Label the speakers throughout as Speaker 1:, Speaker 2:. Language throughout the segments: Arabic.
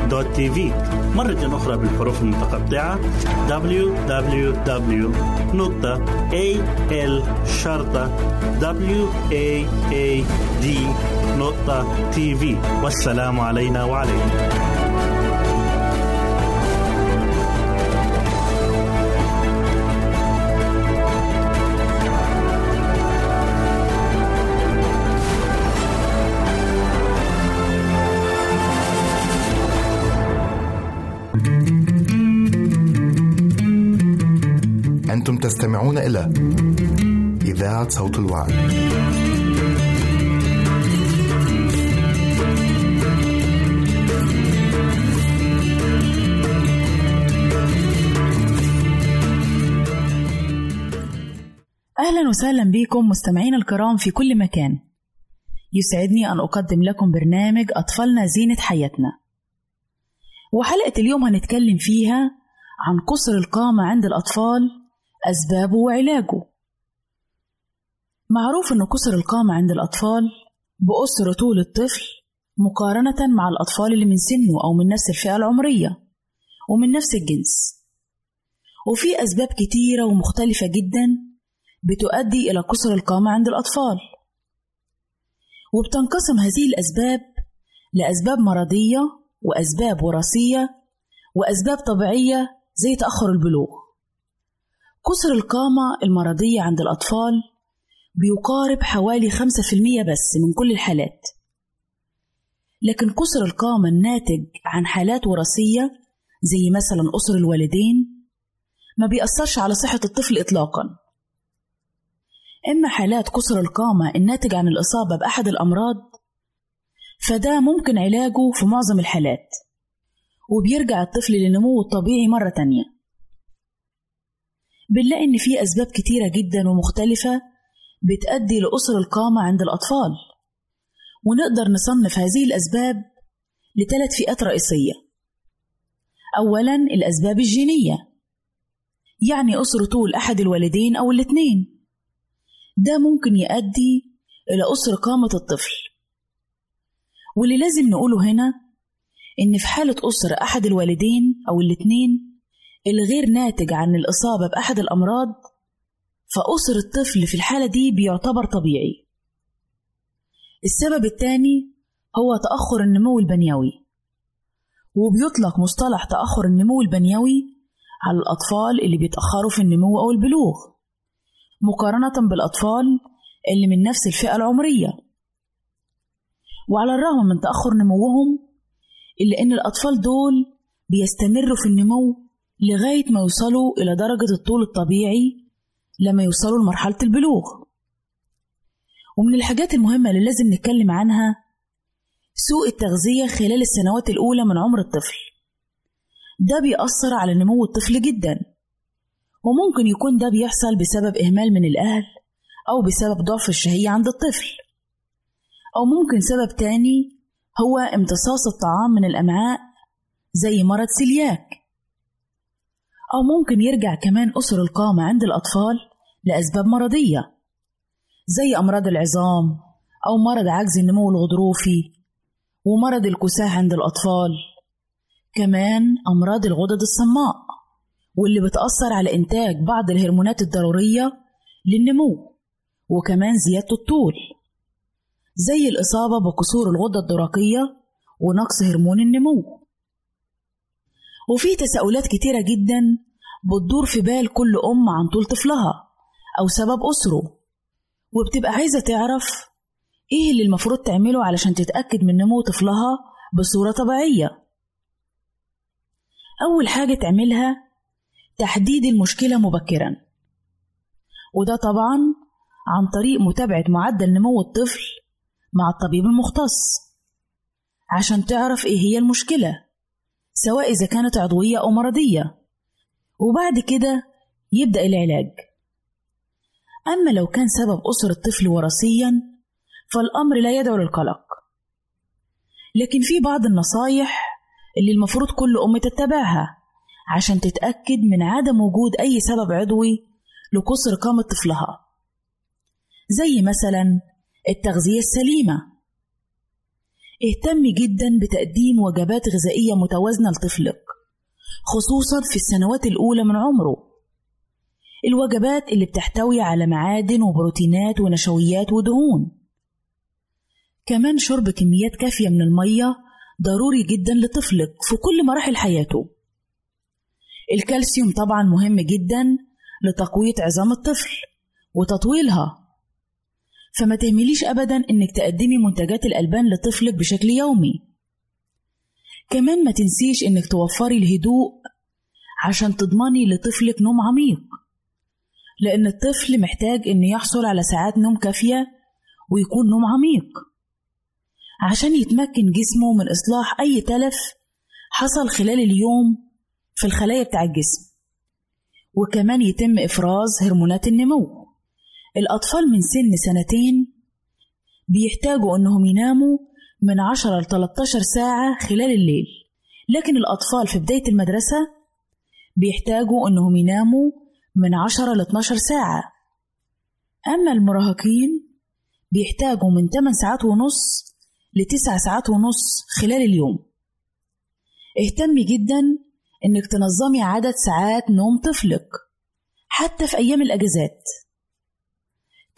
Speaker 1: waad.tv مرة أخرى بالحروف المتقطعة www.al-waad.tv والسلام علينا وعليكم.
Speaker 2: تستمعون إلى إذاعة صوت الوعي.
Speaker 3: أهلا وسهلا بكم مستمعين الكرام في كل مكان يسعدني أن أقدم لكم برنامج أطفالنا زينة حياتنا وحلقة اليوم هنتكلم فيها عن قصر القامة عند الأطفال أسبابه وعلاجه. معروف أن كسر القامة عند الأطفال بأسر طول الطفل مقارنة مع الأطفال اللي من سنه أو من نفس الفئة العمرية ومن نفس الجنس. وفي أسباب كتيرة ومختلفة جدا بتؤدي إلى كسر القامة عند الأطفال. وبتنقسم هذه الأسباب لأسباب مرضية وأسباب وراثية وأسباب طبيعية زي تأخر البلوغ. كسر القامة المرضية عند الأطفال بيقارب حوالي 5% بس من كل الحالات. لكن كسر القامة الناتج عن حالات وراثية زي مثلا أسر الوالدين ما بيأثرش على صحة الطفل إطلاقا. إما حالات كسر القامة الناتج عن الإصابة بأحد الأمراض فده ممكن علاجه في معظم الحالات وبيرجع الطفل لنموه الطبيعي مرة تانية. بنلاقي إن في أسباب كتيرة جدا ومختلفة بتأدي لأسر القامة عند الأطفال. ونقدر نصنف هذه الأسباب لثلاث فئات رئيسية. أولا الأسباب الجينية يعني أسر طول أحد الوالدين أو الاتنين ده ممكن يؤدي إلى أسر قامة الطفل. واللي لازم نقوله هنا إن في حالة أسر أحد الوالدين أو الاتنين الغير ناتج عن الإصابة بأحد الأمراض فأسر الطفل في الحالة دي بيعتبر طبيعي. السبب الثاني هو تأخر النمو البنيوي وبيطلق مصطلح تأخر النمو البنيوي على الأطفال اللي بيتأخروا في النمو أو البلوغ مقارنة بالأطفال اللي من نفس الفئة العمرية. وعلى الرغم من تأخر نموهم إلا إن الأطفال دول بيستمروا في النمو لغاية ما يوصلوا إلى درجة الطول الطبيعي لما يوصلوا لمرحلة البلوغ. ومن الحاجات المهمة اللي لازم نتكلم عنها سوء التغذية خلال السنوات الأولى من عمر الطفل. ده بيأثر على نمو الطفل جدا وممكن يكون ده بيحصل بسبب إهمال من الأهل أو بسبب ضعف الشهية عند الطفل. أو ممكن سبب تاني هو امتصاص الطعام من الأمعاء زي مرض سيلياك. أو ممكن يرجع كمان أسر القامة عند الأطفال لأسباب مرضية زي أمراض العظام أو مرض عجز النمو الغضروفي ومرض الكساح عند الأطفال. كمان أمراض الغدد الصماء واللي بتأثر على إنتاج بعض الهرمونات الضرورية للنمو وكمان زيادة الطول زي الإصابة بكسور الغدة الدرقية ونقص هرمون النمو. وفي تساؤلات كتيرة جدا بتدور في بال كل أم عن طول طفلها أو سبب أسره وبتبقى عايزة تعرف إيه اللي المفروض تعمله علشان تتأكد من نمو طفلها بصورة طبيعية. أول حاجة تعملها تحديد المشكلة مبكرا وده طبعا عن طريق متابعة معدل نمو الطفل مع الطبيب المختص عشان تعرف إيه هي المشكلة. سواء إذا كانت عضوية أو مرضية. وبعد كده يبدأ العلاج. أما لو كان سبب أسر الطفل وراثيا فالأمر لا يدعو للقلق. لكن في بعض النصايح اللي المفروض كل أم تتبعها عشان تتأكد من عدم وجود أي سبب عضوي لقصر قامة طفلها. زي مثلا التغذية السليمة. اهتمي جدا بتقديم وجبات غذائية متوازنة لطفلك خصوصا في السنوات الأولى من عمره. الوجبات اللي بتحتوي على معادن وبروتينات ونشويات ودهون. كمان شرب كميات كافية من المية ضروري جدا لطفلك في كل مراحل حياته. الكالسيوم طبعا مهم جدا لتقوية عظام الطفل وتطويلها. فما تهمليش أبدا إنك تقدمي منتجات الألبان لطفلك بشكل يومي. كمان ما تنسيش إنك توفري الهدوء عشان تضمني لطفلك نوم عميق. لأن الطفل محتاج إنه يحصل على ساعات نوم كافية ويكون نوم عميق. عشان يتمكن جسمه من إصلاح أي تلف حصل خلال اليوم في الخلايا بتاع الجسم. وكمان يتم إفراز هرمونات النمو. الأطفال من سن سنتين بيحتاجوا إنهم يناموا من 10 ل 13 ساعة خلال الليل. لكن الأطفال في بداية المدرسة بيحتاجوا إنهم يناموا من 10 ل 12 ساعة. أما المراهقين بيحتاجوا من 8 ساعات ونص لتسع ساعات ونص خلال اليوم. اهتمي جدا إنك تنظمي عدد ساعات نوم طفلك حتى في أيام الأجازات.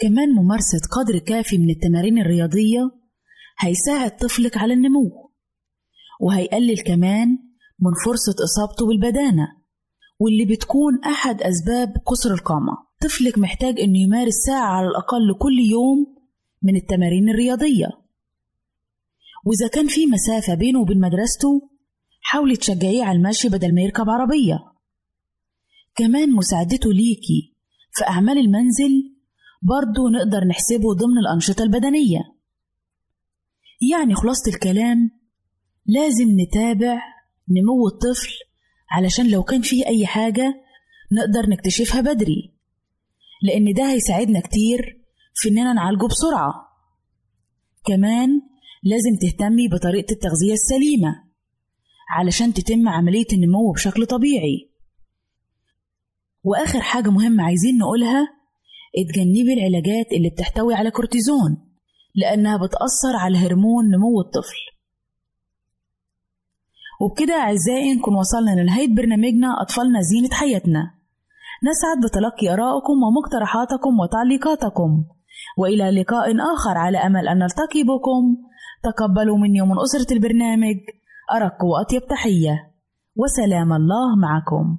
Speaker 3: كمان ممارسة قدر كافي من التمارين الرياضية هيساعد طفلك على النمو وهيقلل كمان من فرصة إصابته بالبدانة واللي بتكون أحد أسباب قصر القامة. طفلك محتاج إنه يمارس ساعة على الأقل كل يوم من التمارين الرياضية. وإذا كان في مسافة بينه وبين مدرسته حاولي تشجعيه على المشي بدل ما يركب عربية. كمان مساعدته ليكي في أعمال المنزل برضه نقدر نحسبه ضمن الأنشطة البدنية. يعني خلاصة الكلام لازم نتابع نمو الطفل علشان لو كان فيه أي حاجة نقدر نكتشفها بدري لأن ده هيساعدنا كتير في إننا نعالجه بسرعة. كمان لازم تهتمي بطريقة التغذية السليمة علشان تتم عملية النمو بشكل طبيعي. وآخر حاجة مهمة عايزين نقولها اتجنبي العلاجات اللي بتحتوي على كورتيزون لأنها بتأثر على هرمون نمو الطفل. وبكده أعزائي نكون وصلنا لنهاية برنامجنا أطفالنا زينة حياتنا. نسعد بتلقي آرائكم ومقترحاتكم وتعليقاتكم. وإلى لقاء آخر على أمل أن نلتقي بكم. تقبلوا مني ومن أسرة البرنامج. أرق وأطيب تحية. وسلام الله معكم.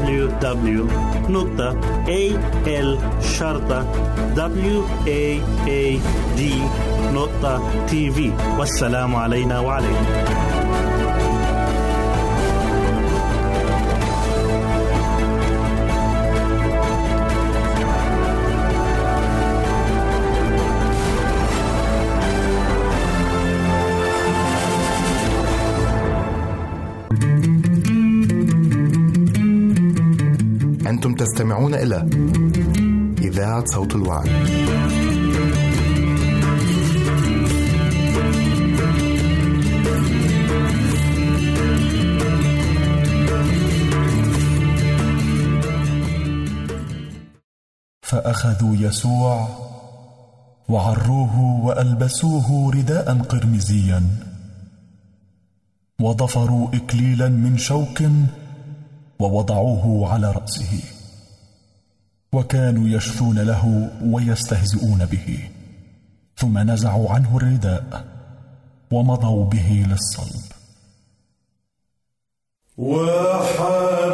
Speaker 1: www.al-waad.tv والسلام علينا وعليكم.
Speaker 2: تستمعون إلى إذاعة صوت الوعد.
Speaker 4: فأخذوا يسوع وعروه وألبسوه رداء قرمزيا وضفروا اكليلا من شوك ووضعوه على رأسه وكانوا يشثون له ويستهزئون به. ثم نزعوا عنه الرداء ومضوا به للصلب.
Speaker 5: وحبيبي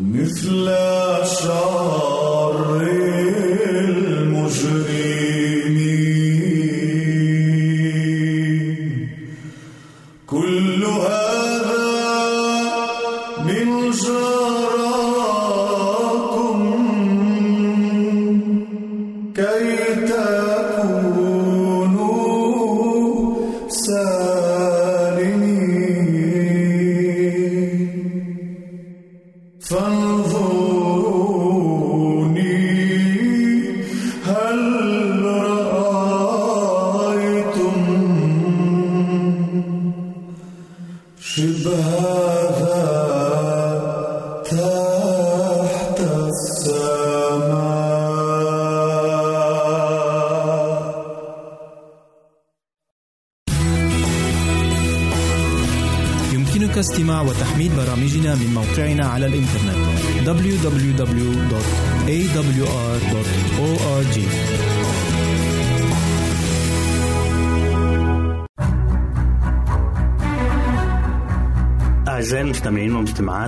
Speaker 5: مثل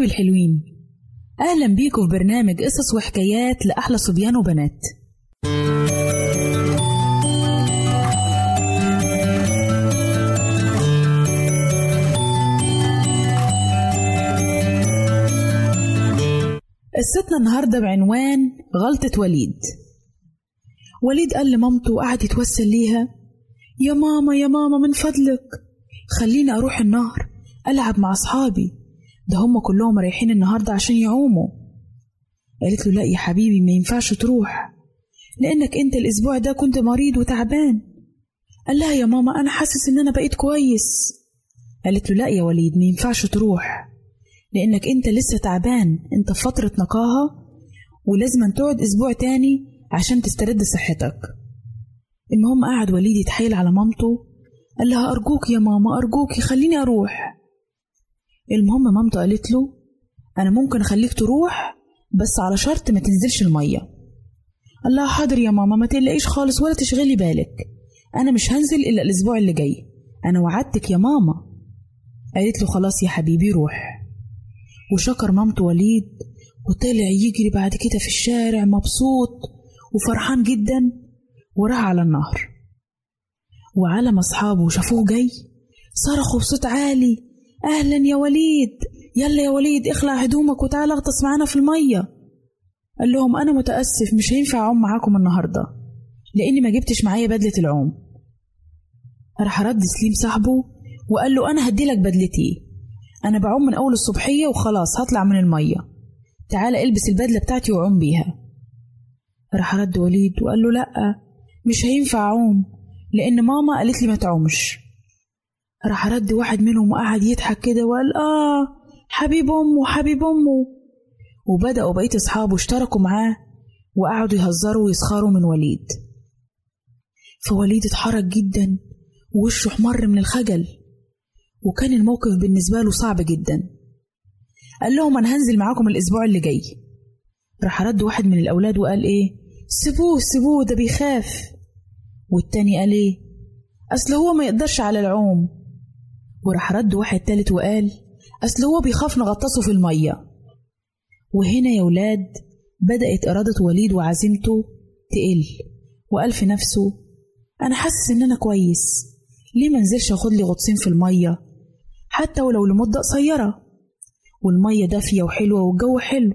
Speaker 3: حبايبي الحلوين. أهلا بيكم في برنامج قصص وحكايات لأحلى صبيان وبنات. قصتنا النهاردة بعنوان غلطة وليد. وليد قال لمامته وقعد يتوسل ليها يا ماما يا ماما من فضلك. خليني أروح النهر ألعب مع أصحابي. ده هم كلهم رايحين النهاردة عشان يعوموا. قالت له لا يا حبيبي ما ينفعش تروح. لأنك أنت الأسبوع ده كنت مريض وتعبان. قال لها يا ماما أنا حاسس إن أنا بقيت كويس. قالت له لا يا وليد ما ينفعش تروح. لأنك أنت لسه تعبان أنت في فترة نقاهة ولازم تقعد أسبوع تاني عشان تسترد صحتك. المهم قعد وليد يتحايل على مامته. قال لها أرجوك يا ماما أرجوكي خليني أروح. المهم مامته قالت له أنا ممكن أخليك تروح بس على شرط ما تنزلش المية. قال لها حاضر يا ماما ما تقلقيش خالص ولا تشغلي بالك. أنا مش هنزل إلا الأسبوع اللي جاي. أنا وعدتك يا ماما. قالت له خلاص يا حبيبي روح. وشكر مامته وليد وطلع يجري بعد كده في الشارع مبسوط وفرحان جدا وراح على النهر. وعلى ما أصحابه شافوه جاي صرخوا بصوت عالي أهلا يا وليد. يلا يا وليد اخلع هدومك وتعال اغطس معانا في المية. قال لهم أنا متأسف مش هينفع أعوم معاكم النهاردة لأني ما جبتش معايا بدلة العوم. راح رد سليم صاحبه وقال له أنا هديلك بدلتي. أنا بعوم من أول الصبحية وخلاص هطلع من المية. تعال البس البدلة بتاعتي وعوم بيها. راح رد وليد وقال له لأ مش هينفع أعوم لأن ماما قالت لي ما تعومش. راح رد واحد منهم وقعد يضحك كده وقال آه حبيب أمه حبيب أمه. وبدأوا بقية أصحابه اشتركوا معاه وقعدوا يهزروا ويسخروا من وليد. فوليد اتحرك جدا ووشه احمر من الخجل. وكان الموقف بالنسبة له صعب جدا. قال لهم أنا هنزل معاكم الأسبوع اللي جاي. راح رد واحد من الأولاد وقال إيه سيبوه سيبوه ده بيخاف. والتاني قال إيه أصل هو ما يقدرش على العوم. وراح رد واحد تالت وقال أصل هو بيخاف نغطسه في المية. وهنا يا ولاد بدأت إرادة وليد وعزيمته تقل وقال في نفسه أنا حاسس إن أنا كويس ليه منزلش أخد لي غطسين في المية؟ حتى ولو لمدة قصيرة. والمية دافية وحلوة والجو حلو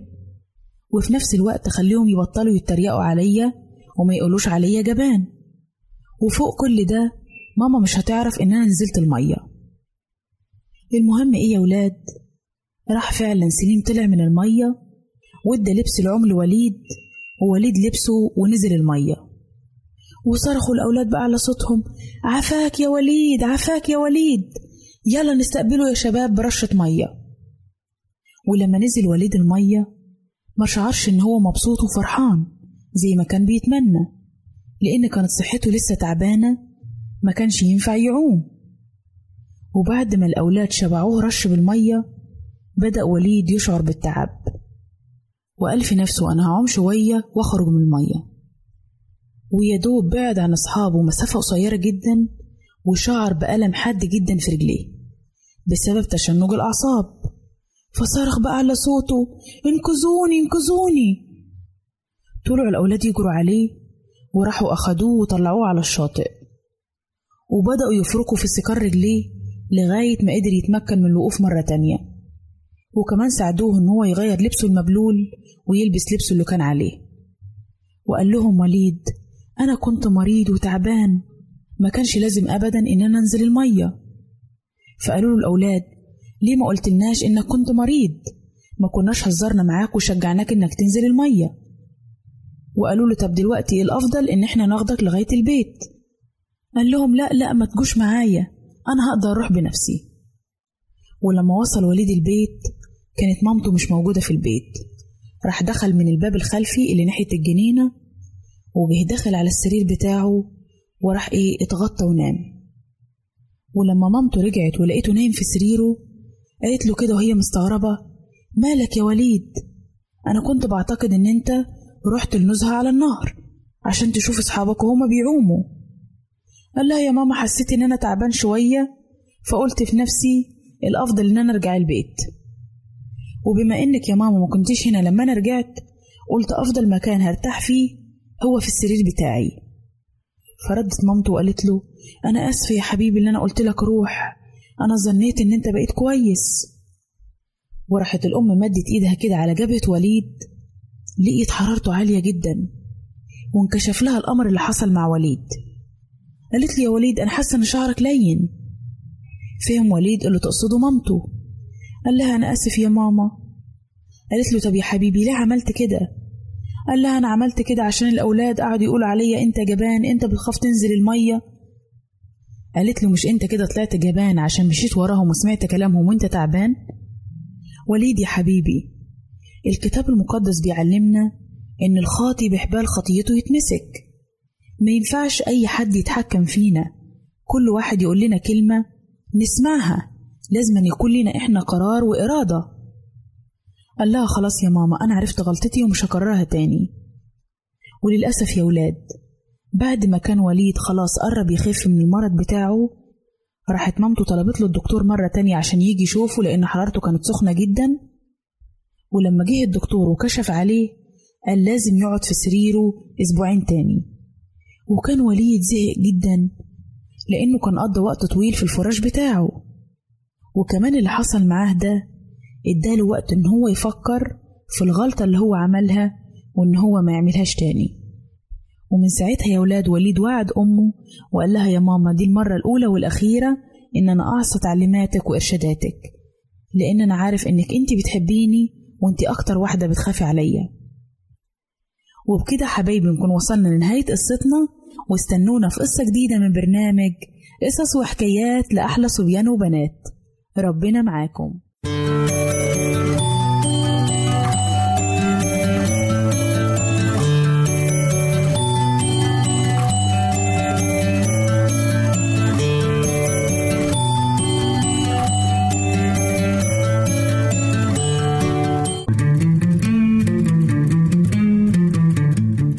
Speaker 3: وفي نفس الوقت خليهم يبطلوا يتريقوا عليا وما يقولوش عليا جبان. وفوق كل ده ماما مش هتعرف إن أنا نزلت المية. المهم إيه يا ولاد؟ راح فعلا سليم طلع من المية وادى لبس العم لوليد ووليد لبسه ونزل المية. وصرخوا الأولاد بأعلى صوتهم عفاك يا وليد عفاك يا وليد يلا نستقبله يا شباب برشة مية. ولما نزل وليد المية ما شعرش إن هو مبسوط وفرحان زي ما كان بيتمنى لأن كانت صحته لسه تعبانة ما كانش ينفع يعوم. وبعد ما الأولاد شبعوه رش بالمية بدأ وليد يشعر بالتعب. وقال في نفسه أنا هعوم شوية وأخرج من المية. ويا دوب بعد عن أصحابه مسافة قصيرة جدا وشعر بألم حاد جدا في رجليه بسبب تشنج الأعصاب. فصرخ بأعلى صوته انقذوني انقذوني! طلعوا الأولاد يجروا عليه وراحوا أخدوه وطلعوه على الشاطئ. وبدأوا يفركوا في سكار رجليه لغاية ما قدر يتمكن من الوقوف مرة تانية. وكمان ساعدوه إن هو يغير لبسه المبلول ويلبس لبسه اللي كان عليه. وقال لهم وليد أنا كنت مريض وتعبان ما كانش لازم أبدا إن أنا أنزل المية. فقالوا له الأولاد ليه ما قلتلناش إنك كنت مريض؟ ما كناش هزرنا معاك وشجعناك إنك تنزل المية. وقالوا له طب دلوقتي الأفضل إن إحنا ناخدك لغاية البيت؟ قال لهم لا لا ما تجوش معايا. أنا هقدر أروح بنفسي. ولما وصل وليد البيت كانت مامته مش موجودة في البيت. راح دخل من الباب الخلفي اللي ناحية الجنينة وجه دخل على السرير بتاعه وراح إيه اتغطى ونام. ولما مامته رجعت ولقيته نايم في سريره قالت له كده وهي مستغربة مالك يا وليد؟ أنا كنت بعتقد إن أنت رحت النزهة على النهر عشان تشوف أصحابك وهما بيعوموا. قال لها يا ماما حسيت إن أنا تعبان شوية فقلت في نفسي الأفضل إن أنا أرجع البيت. وبما إنك يا ماما ما كنتيش هنا لما أنا رجعت قلت أفضل مكان هرتاح فيه هو في السرير بتاعي. فردت مامته وقالت له أنا آسفة يا حبيبي اللي أنا قلت لك روح أنا ظنيت إن أنت بقيت كويس. وراحت الأم مدت إيدها كده على جبهة وليد لقيت حرارته عالية جدا وانكشف لها الأمر اللي حصل مع وليد. قالت لي يا وليد أنا حاسة إن شعرك لين. فهم وليد اللي تقصده مامته. قال لها أنا آسف يا ماما. قالت له طب يا حبيبي ليه عملت كده? قال لها أنا عملت كده عشان الأولاد قعدوا يقولوا عليا أنت جبان أنت بتخاف تنزل المية. قالت له مش أنت كده طلعت جبان عشان مشيت وراهم وسمعت كلامهم وأنت تعبان؟ وليد يا حبيبي الكتاب المقدس بيعلمنا إن الخاطي بحبال خطيته يتمسك. ما ينفعش أي حد يتحكم فينا. كل واحد يقول لنا كلمة نسمعها. لازم يكون لنا إحنا قرار وإرادة. قال لها خلاص يا ماما أنا عرفت غلطتي ومش هكررها تاني. وللأسف يا ولاد بعد ما كان وليد خلاص قرب يخف من المرض بتاعه راحت مامته طلبت له الدكتور مرة تانية عشان يجي يشوفه لأن حرارته كانت سخنة جدا. ولما جه الدكتور وكشف عليه قال لازم يقعد في سريره أسبوعين تاني. وكان وليد زهق جدا لأنه كان قضى وقت طويل في الفراش بتاعه. وكمان اللي حصل معاه ده إداله وقت إن هو يفكر في الغلطة اللي هو عملها وإن هو ما يعملهاش تاني. ومن ساعتها يا ولاد وليد وعد أمه وقال لها يا ماما دي المرة الأولى والأخيرة إن أنا أعصى تعليماتك وإرشاداتك لأن أنا عارف إنك أنت بتحبيني وأنت أكتر واحدة بتخافي عليا. وبكده حبايبي نكون وصلنا لنهاية قصتنا. واستنونا في قصة جديدة من برنامج قصص وحكايات لأحلى صبيان وبنات. ربنا معاكم.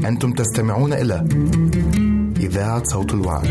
Speaker 2: أنتم تستمعون إلى إذاعة صوت الوعي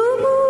Speaker 6: you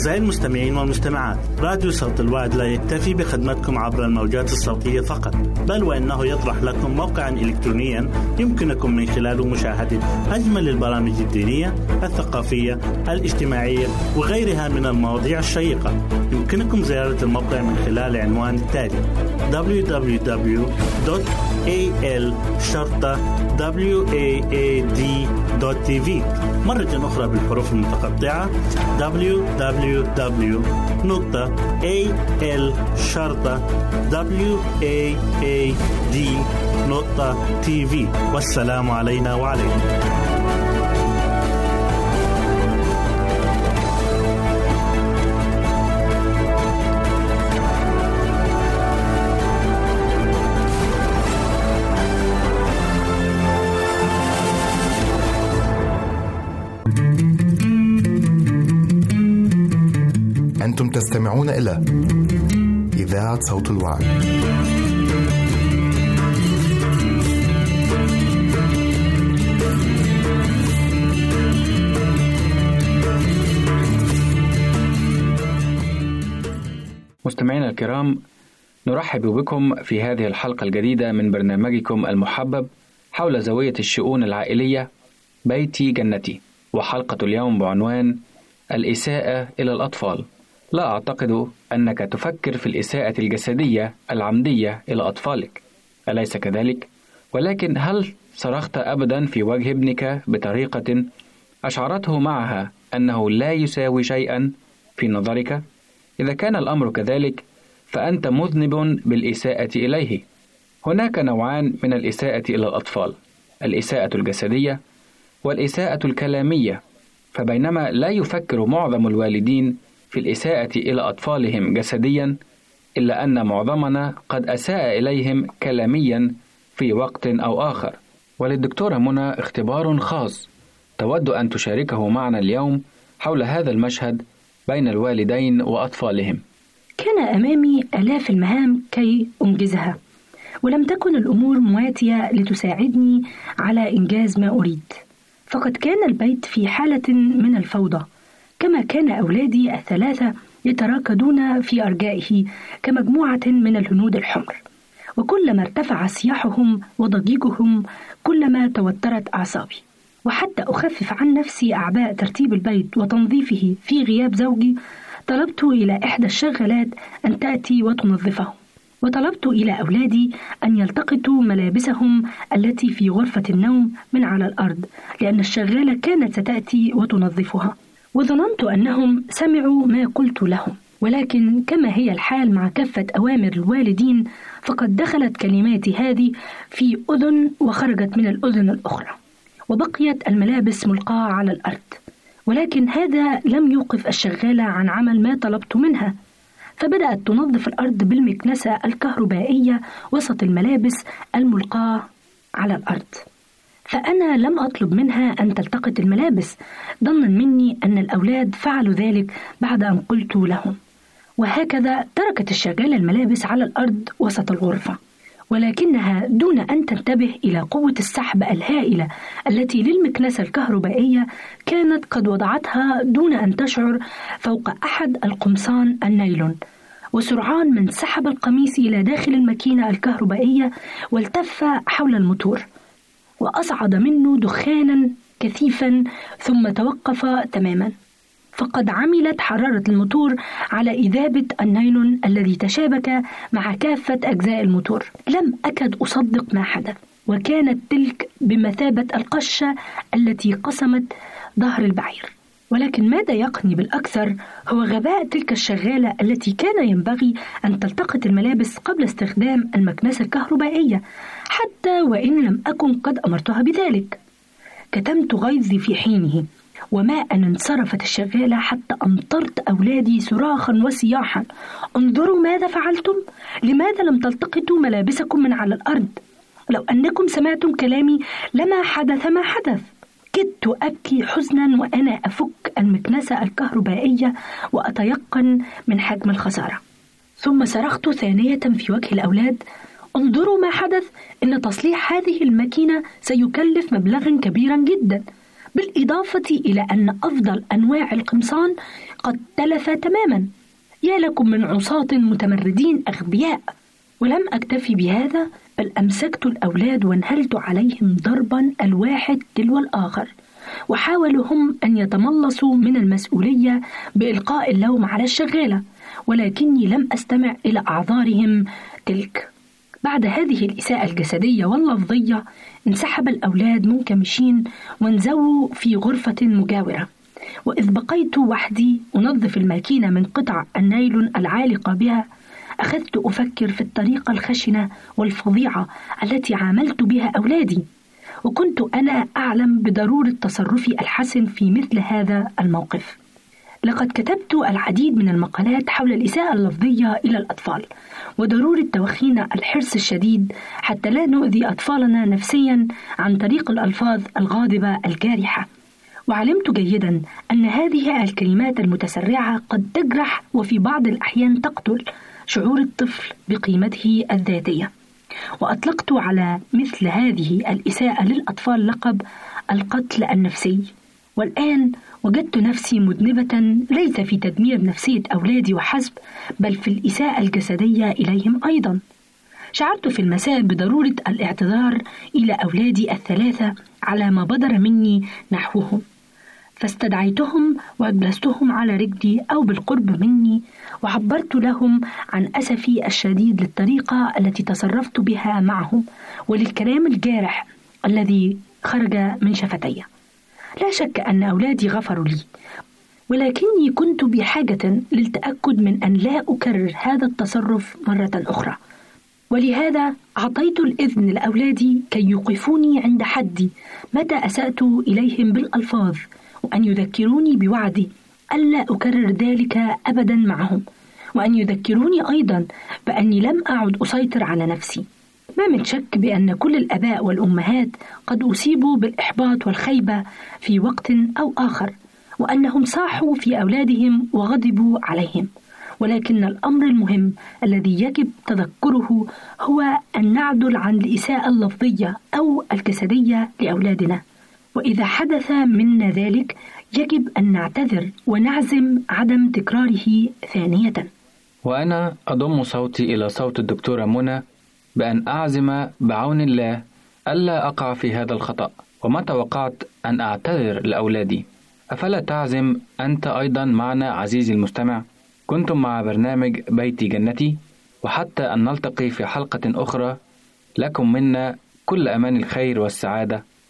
Speaker 1: أعزائي المستمعين والمستمعات راديو صوت الوعد لا يكتفي بخدمتكم عبر الموجات الصوتية فقط بل وإنه يطرح لكم موقعا إلكترونيا يمكنكم من خلاله مشاهدة أجمل البرامج الدينية الثقافية الاجتماعية وغيرها من المواضيع الشيقة. يمكنكم زيارة الموقع من خلال العنوان التالي www.al-waad.tv مرة أخرى بالحروف المتقطعة. Www www.al-waad.tv والسلام علينا وعليكم.
Speaker 2: تستمعون إلى إذاعة صوت الوعي.
Speaker 7: مستمعينا الكرام نرحب بكم في هذه الحلقة الجديدة من برنامجكم المحبب حول زاوية الشؤون العائلية بيتي جنتي وحلقة اليوم بعنوان الإساءة إلى الأطفال لا أعتقد أنك تفكر في الإساءة الجسدية العمدية إلى أطفالك أليس كذلك؟ ولكن هل صرخت أبدا في وجه ابنك بطريقة أشعرته معها أنه لا يساوي شيئا في نظرك؟ إذا كان الأمر كذلك فأنت مذنب بالإساءة إليه. هناك نوعان من الإساءة إلى الأطفال: الإساءة الجسدية والإساءة الكلامية. فبينما لا يفكر معظم الوالدين في الإساءة إلى أطفالهم جسديا، إلا أن معظمنا قد أساء إليهم كلاميا في وقت أو آخر. وللدكتورة منى اختبار خاص تود أن تشاركه معنا اليوم حول هذا المشهد بين الوالدين وأطفالهم.
Speaker 8: كان أمامي آلاف المهام كي أنجزها، ولم تكن الأمور مواتية لتساعدني على إنجاز ما أريد، فقد كان البيت في حالة من الفوضى، كما كان أولادي الثلاثة يتراكدون في أرجائه كمجموعة من الهنود الحمر، وكلما ارتفع صياحهم وضجيجهم كلما توترت أعصابي. وحتى أخفف عن نفسي أعباء ترتيب البيت وتنظيفه في غياب زوجي طلبت إلى إحدى الشغالات أن تأتي وتنظفه وطلبت إلى أولادي أن يلتقطوا ملابسهم التي في غرفة النوم من على الأرض لأن الشغالة كانت ستأتي وتنظفها. وظننت أنهم سمعوا ما قلت لهم. ولكن كما هي الحال مع كافة أوامر الوالدين فقد دخلت كلماتي هذه في أذن وخرجت من الأذن الأخرى وبقيت الملابس ملقاة على الأرض. ولكن هذا لم يوقف الشغالة عن عمل ما طلبت منها فبدأت تنظف الأرض بالمكنسة الكهربائية وسط الملابس الملقاة على الأرض. فأنا لم أطلب منها أن تلتقط الملابس ظنا مني أن الأولاد فعلوا ذلك بعد أن قلت لهم. وهكذا تركت الشغالة الملابس على الأرض وسط الغرفة ولكنها دون أن تنتبه إلى قوة السحب الهائلة التي للمكنسة الكهربائية كانت قد وضعتها دون أن تشعر فوق أحد القمصان النايلون. وسرعان من سحب القميص إلى داخل الماكينة الكهربائية والتف حول الموتور. وأصعد منه دخانا كثيفا ثم توقف تماما. فقد عملت حرارة الموتور على إذابة النايلون الذي تشابك مع كافة أجزاء الموتور. لم أكد أصدق ما حدث وكانت تلك بمثابة القشة التي قسمت ظهر البعير. ولكن ما ضايقني بالأكثر هو غباء تلك الشغالة التي كان ينبغي أن تلتقط الملابس قبل استخدام المكنسة الكهربائية حتى وإن لم أكن قد أمرتها بذلك. كتمت غيظي في حينه وما أن انصرفت الشغالة حتى أمطرت أولادي صراخا وصياحا انظروا ماذا فعلتم؟ لماذا لم تلتقطوا ملابسكم من على الأرض؟ لو أنكم سمعتم كلامي لما حدث ما حدث. كدت أبكي حزنا وأنا أفك المكنسة الكهربائية وأتيقن من حجم الخسارة. ثم صرخت ثانية في وجه الأولاد انظروا ما حدث إن تصليح هذه الماكينة سيكلف مبلغا كبيرا جدا بالإضافة إلى أن أفضل أنواع القمصان قد تلف تماما. يا لكم من عصاة متمردين أغبياء ولم أكتفي بهذا بل أمسكت الأولاد وانهلت عليهم ضربا الواحد تلو الآخر؟ وحاولوا هم أن يتملصوا من المسؤولية بإلقاء اللوم على الشغالة ولكني لم أستمع إلى أعذارهم. تلك. بعد هذه الإساءة الجسدية واللفظية انسحب الأولاد منكمشين وانزووا في غرفة مجاورة. وإذ بقيت وحدي أنظف الماكينة من قطع النايلون العالقة بها أخذت أفكر في الطريقة الخشنة والفظيعة التي عاملت بها أولادي وكنت أنا أعلم بضرورة تصرفي الحسن في مثل هذا الموقف. لقد كتبت العديد من المقالات حول الإساءة اللفظية إلى الأطفال وضرورة توخينا الحرص الشديد حتى لا نؤذي أطفالنا نفسيا عن طريق الألفاظ الغاضبة الجارحة. وعلمت جيدا أن هذه الكلمات المتسرعة قد تجرح وفي بعض الأحيان تقتل شعور الطفل بقيمته الذاتية. وأطلقت على مثل هذه الإساءة للأطفال لقب القتل النفسي. والآن وجدت نفسي مذنبة ليس في تدمير نفسية أولادي وحسب بل في الإساءة الجسدية إليهم أيضا. شعرت في المساء بضرورة الاعتذار إلى أولادي الثلاثة على ما بدر مني نحوهم. فاستدعيتهم وأجلستهم على رجلي أو بالقرب مني وعبرت لهم عن أسفي الشديد للطريقة التي تصرفت بها معهم وللكلام الجارح الذي خرج من شفتي. لا شك أن أولادي غفروا لي ولكني كنت بحاجة للتأكد من أن لا أكرر هذا التصرف مرة أخرى. ولهذا أعطيت الإذن لأولادي كي يوقفوني عند حدي متى أسأت إليهم بالألفاظ وأن يذكروني بوعدي ألا أكرر ذلك أبدا معهم وأن يذكروني أيضا بأني لم أعد أسيطر على نفسي. ما من شك بأن كل الآباء والأمهات قد أصيبوا بالإحباط والخيبة في وقت أو آخر وأنهم صاحوا في أولادهم وغضبوا عليهم. ولكن الأمر المهم الذي يجب تذكره هو أن نعدل عن الإساءة اللفظية أو الجسدية لأولادنا. وإذا حدث منا ذلك يجب أن نعتذر ونعزم عدم تكراره ثانية.
Speaker 7: وأنا أضم صوتي إلى صوت الدكتورة منى بأن أعزم بعون الله ألا أقع في هذا الخطأ. وما توقعت أن أعتذر لأولادي. أفلا تعزم أنت أيضا معنا عزيزي المستمع؟ كنتم مع برنامج بيتي جنتي وحتى أن نلتقي في حلقة أخرى لكم منا كل أمان الخير والسعادة.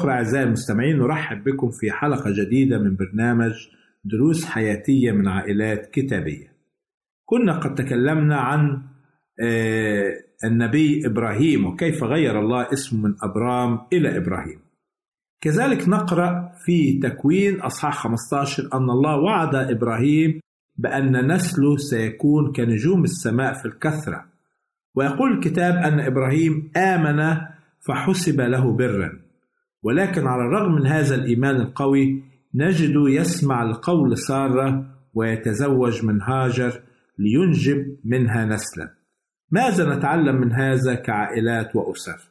Speaker 9: أخرى أعزائي المستمعين نرحب بكم في حلقة جديدة من برنامج دروس حياتية من عائلات كتابية. كنا قد تكلمنا عن آه، النبي إبراهيم وكيف غير الله اسمه من أبرام إلى إبراهيم. كذلك نقرأ في تكوين أصحاح 15 أن الله وعد إبراهيم بأن نسله سيكون كنجوم السماء في الكثرة. ويقول الكتاب أن إبراهيم آمن فحسب له برًا. ولكن على الرغم من هذا الإيمان القوي نجد يسمع لقول سارة ويتزوج من هاجر لينجب منها نسلا ماذا نتعلم من هذا كعائلات وأسر؟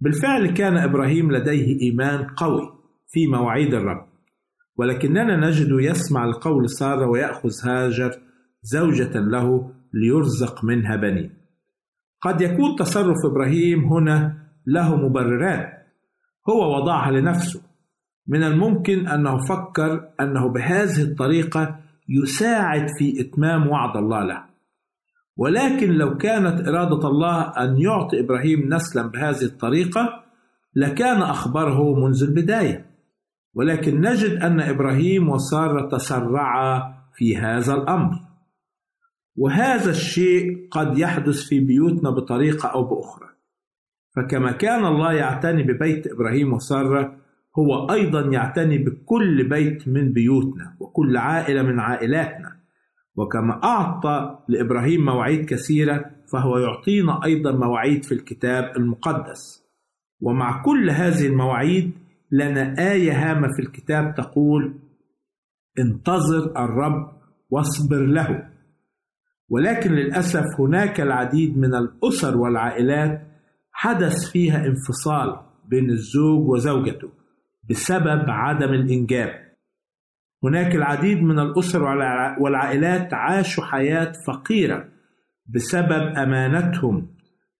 Speaker 9: بالفعل كان إبراهيم لديه إيمان قوي في مواعيد الرب ولكننا نجد يسمع لقول سارة ويأخذ هاجر زوجة له ليرزق منها بنين قد يكون تصرف إبراهيم هنا له مبررات هو وضعها لنفسه. من الممكن أنه فكر أنه بهذه الطريقة يساعد في إتمام وعد الله له. ولكن لو كانت إرادة الله أن يعطي إبراهيم نسلا بهذه الطريقة لكان اخبره منذ البداية. ولكن نجد أن إبراهيم وساره تسرعا في هذا الأمر. وهذا الشيء قد يحدث في بيوتنا بطريقة أو بأخرى. فكما كان الله يعتني ببيت إبراهيم وسارة هو أيضا يعتني بكل بيت من بيوتنا وكل عائلة من عائلاتنا. وكما أعطى لإبراهيم مواعيد كثيرة فهو يعطينا أيضا مواعيد في الكتاب المقدس. ومع كل هذه المواعيد لنا آية هامة في الكتاب تقول انتظر الرب واصبر له. ولكن للأسف هناك العديد من الأسر والعائلات حدث فيها انفصال بين الزوج وزوجته بسبب عدم الإنجاب. هناك العديد من الأسر والعائلات عاشوا حياة فقيرة بسبب أمانتهم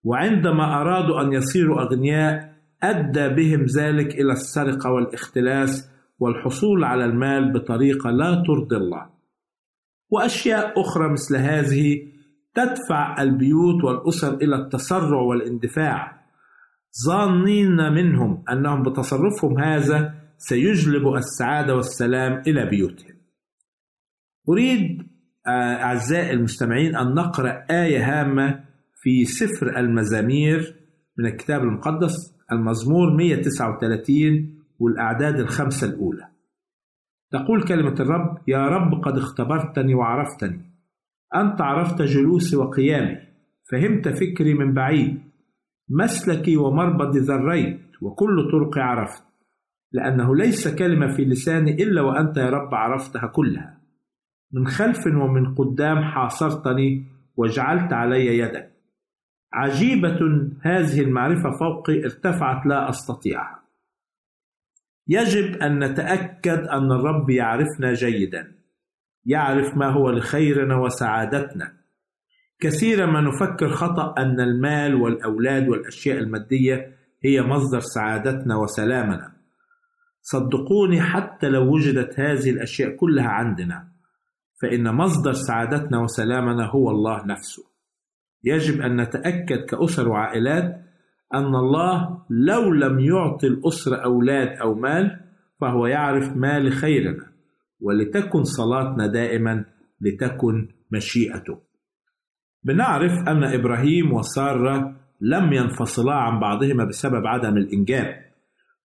Speaker 9: وعندما أرادوا أن يصيروا أغنياء أدى بهم ذلك إلى السرقة والاختلاس والحصول على المال بطريقة لا ترضي الله. وأشياء أخرى مثل هذه تدفع البيوت والأسر إلى التسرع والاندفاع. ظانين منهم أنهم بتصرفهم هذا سيجلب السعادة والسلام إلى بيوتهم. أريد أعزائي المستمعين أن نقرأ آية هامة في سفر المزامير من الكتاب المقدس المزمور 139 والأعداد الخمسة الأولى. تقول كلمة الرب يا رب قد اختبرتني وعرفتني. أنت عرفت جلوسي وقيامي. فهمت فكري من بعيد. مسلكي ومربض ذريت وكل طرقي عرفت. لأنه ليس كلمة في لساني إلا وأنت يا رب عرفتها كلها. من خلف ومن قدام حاصرتني وجعلت علي يدك. عجيبة هذه المعرفة فوقي ارتفعت لا أستطيعها. يجب أن نتأكد أن الرب يعرفنا جيدا. يعرف ما هو لخيرنا وسعادتنا. كثيرا ما نفكر خطأ أن المال والأولاد والأشياء المادية هي مصدر سعادتنا وسلامنا. صدقوني حتى لو وجدت هذه الأشياء كلها عندنا فإن مصدر سعادتنا وسلامنا هو الله نفسه. يجب أن نتأكد كأسر وعائلات أن الله لو لم يعطي الأسرة أولاد أو مال فهو يعرف ما لخيرنا. ولتكن صلاتنا دائما لتكن مشيئته بنعرف أن إبراهيم وسارة لم ينفصلا عن بعضهما بسبب عدم الإنجاب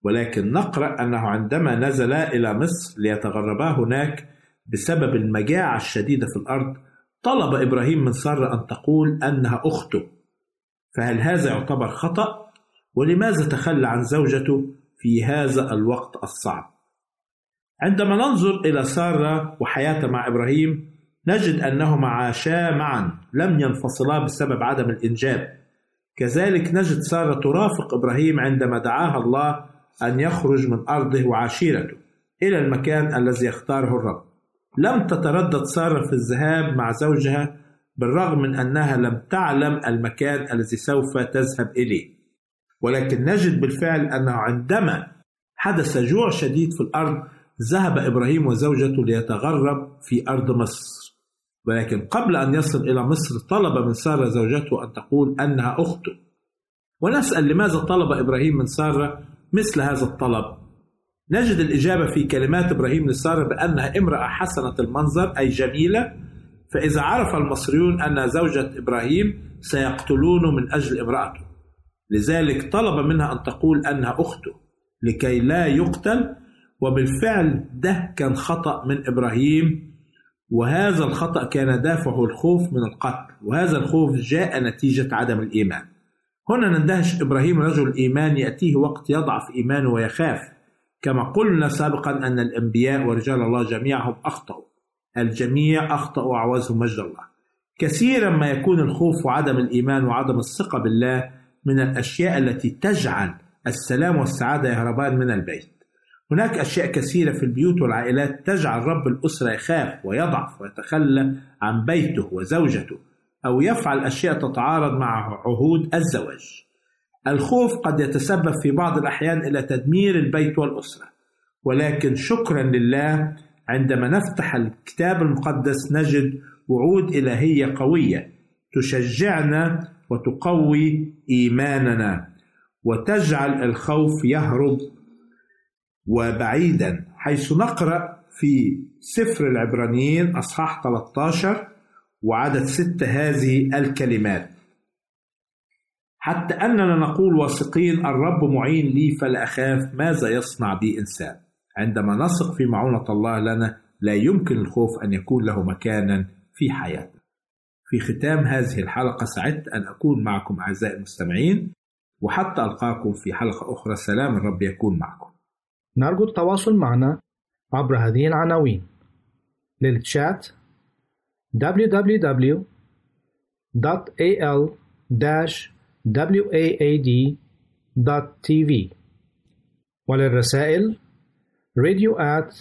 Speaker 9: ولكن نقرأ أنه عندما نزلا إلى مصر ليتغربا هناك بسبب المجاعة الشديدة في الأرض طلب إبراهيم من سارة أن تقول أنها أخته فهل هذا يعتبر خطأ؟ ولماذا تخلى عن زوجته في هذا الوقت الصعب؟ عندما ننظر إلى سارة وحياتها مع إبراهيم نجد أنهما عاشا معا لم ينفصلا بسبب عدم الإنجاب. كذلك نجد سارة ترافق إبراهيم عندما دعاها الله أن يخرج من أرضه وعشيرته إلى المكان الذي يختاره الرب. لم تتردد سارة في الذهاب مع زوجها بالرغم من أنها لم تعلم المكان الذي سوف تذهب إليه. ولكن نجد بالفعل أنه عندما حدث جوع شديد في الأرض ذهب إبراهيم وزوجته ليتغرب في أرض مصر. ولكن قبل أن يصل إلى مصر طلب من سارة زوجته أن تقول أنها أخته ونسأل لماذا طلب إبراهيم من سارة مثل هذا الطلب؟ نجد الإجابة في كلمات إبراهيم لسارة بأنها امرأة حسنة المنظر أي جميلة. فإذا عرف المصريون أن زوجة إبراهيم سيقتلونه من أجل امرأته. لذلك طلب منها أن تقول أنها أخته لكي لا يقتل وبالفعل ده كان خطأ من إبراهيم وهذا الخطأ كان دافعه الخوف من القتل وهذا الخوف جاء نتيجة عدم الإيمان. هنا نندهش إبراهيم رجل الإيمان يأتيه وقت يضعف إيمانه ويخاف. كما قلنا سابقا أن الأنبياء ورجال الله جميعهم أخطأوا. الجميع أخطأوا وعوزهم مجد الله. كثيرا ما يكون الخوف وعدم الإيمان وعدم الثقة بالله من الأشياء التي تجعل السلام والسعادة يهربان من البيت. هناك أشياء كثيرة في البيوت والعائلات تجعل رب الأسرة يخاف ويضعف ويتخلى عن بيته وزوجته أو يفعل أشياء تتعارض مع عهود الزواج. الخوف قد يتسبب في بعض الأحيان إلى تدمير البيت والأسرة ولكن شكرا لله عندما نفتح الكتاب المقدس نجد وعود إلهية قوية تشجعنا وتقوي إيماننا وتجعل الخوف يهرب وبعيدا حيث نقرأ في سفر العبرانيين أصحاح 13 وعدد ستة هذه الكلمات. حتى أننا نقول واثقين الرب معين لي فلا أخاف ماذا يصنع بي إنسان؟ عندما نثق في معونة الله لنا لا يمكن الخوف أن يكون له مكانا في حياتنا. في ختام هذه الحلقة سعدت أن أكون معكم أعزائي المستمعين وحتى ألقاكم في حلقة أخرى. سلام الرب يكون معكم.
Speaker 10: نرجو التواصل معنا عبر هذه العناوين. للتشات www.al-waad.tv وللرسائل radio at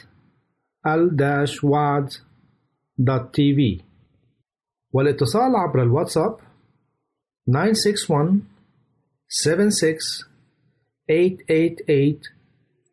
Speaker 10: al-waad.tv والاتصال عبر الواتساب 961 76 888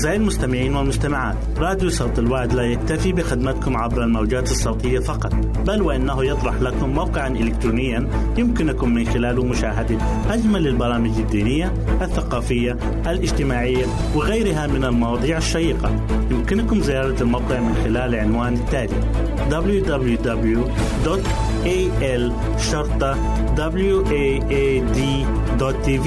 Speaker 1: أعزائي المستمعين والمستمعات راديو صوت الوعد لا يكتفي بخدمتكم عبر الموجات الصوتية فقط بل وإنه يطرح لكم موقعا إلكترونيا يمكنكم من خلاله مشاهدة أجمل البرامج الدينية الثقافية الاجتماعية وغيرها من المواضيع الشيقة. يمكنكم زيارة الموقع من خلال العنوان التالي www.al waad.tv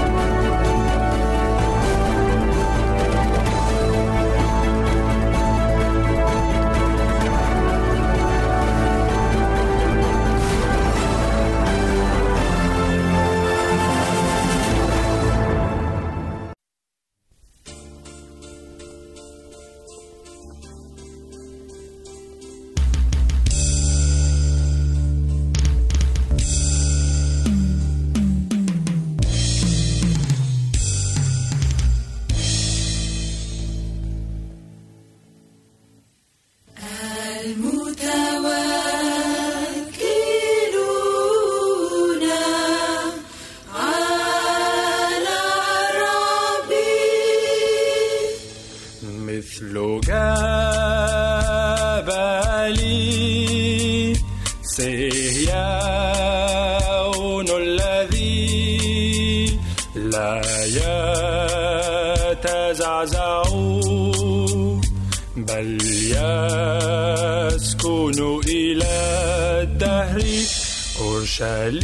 Speaker 5: جبل صهيون الذي لا يتزعزع بل يسكن إلى الدهر أورشليم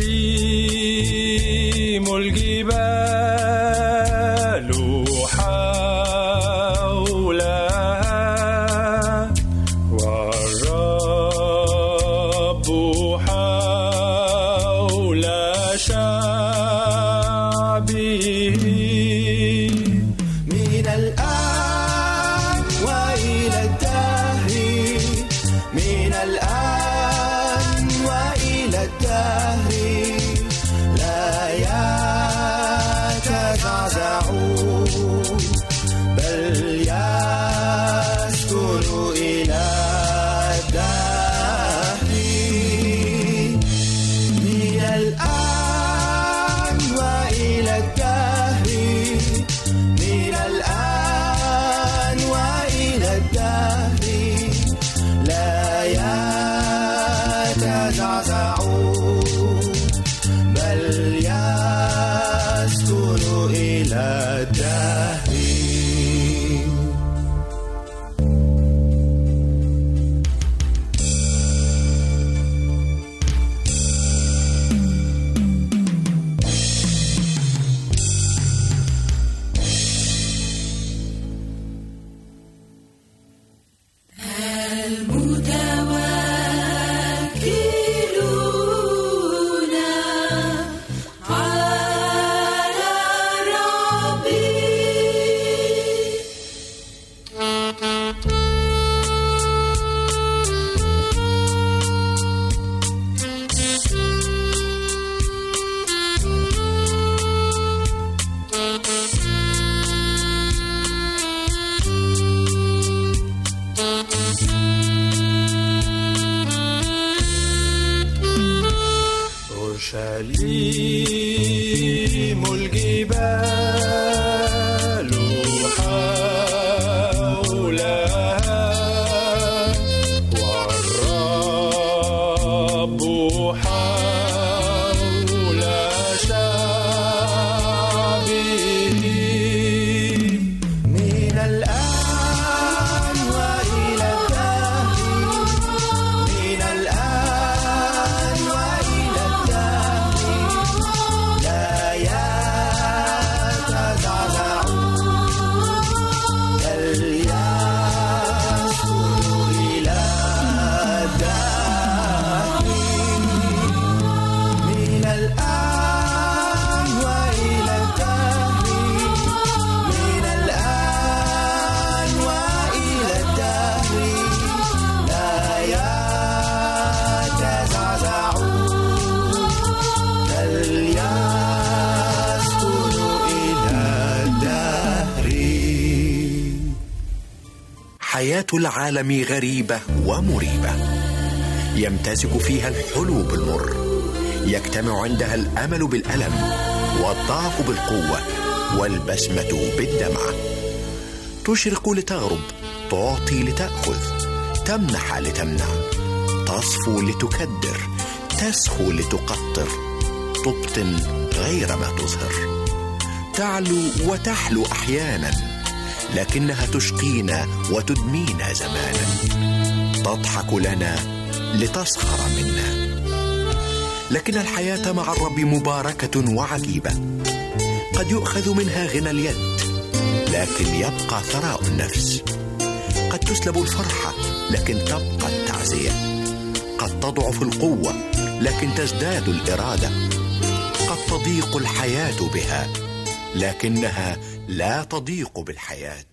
Speaker 5: الجبال.
Speaker 11: العالم غريبة ومريبة. يمتزج فيها الحلو بالمر يجتمع عندها الأمل بالألم والضعف بالقوة والبسمة بالدمعة تشرق لتغرب تعطي لتأخذ تمنح لتمنع. تصفو لتكدر تسخو لتقطر. تبطن غير ما تظهر. تعلو وتحلو أحيانا. لكنها تشقينا وتدمينا زمانا. تضحك لنا لتسخر منا. لكن الحياة مع الرب مباركة وعجيبة. قد يؤخذ منها غنى اليد لكن يبقى ثراء النفس. قد تسلب الفرحة لكن تبقى التعزية. قد تضعف القوة لكن تزداد الإرادة. قد تضيق الحياة بها لكنها لا تضيق بالحياة.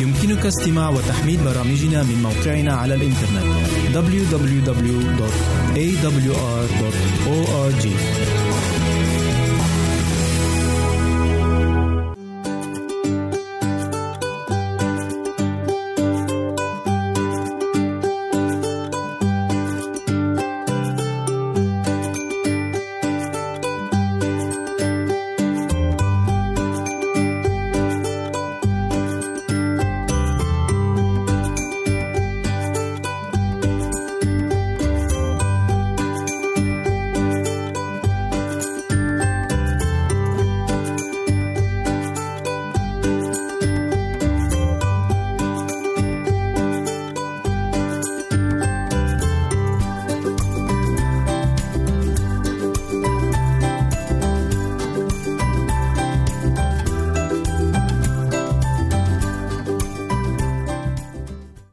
Speaker 12: يمكنك استماع وتحميل برامجنا من موقعنا على الإنترنت www.awr.org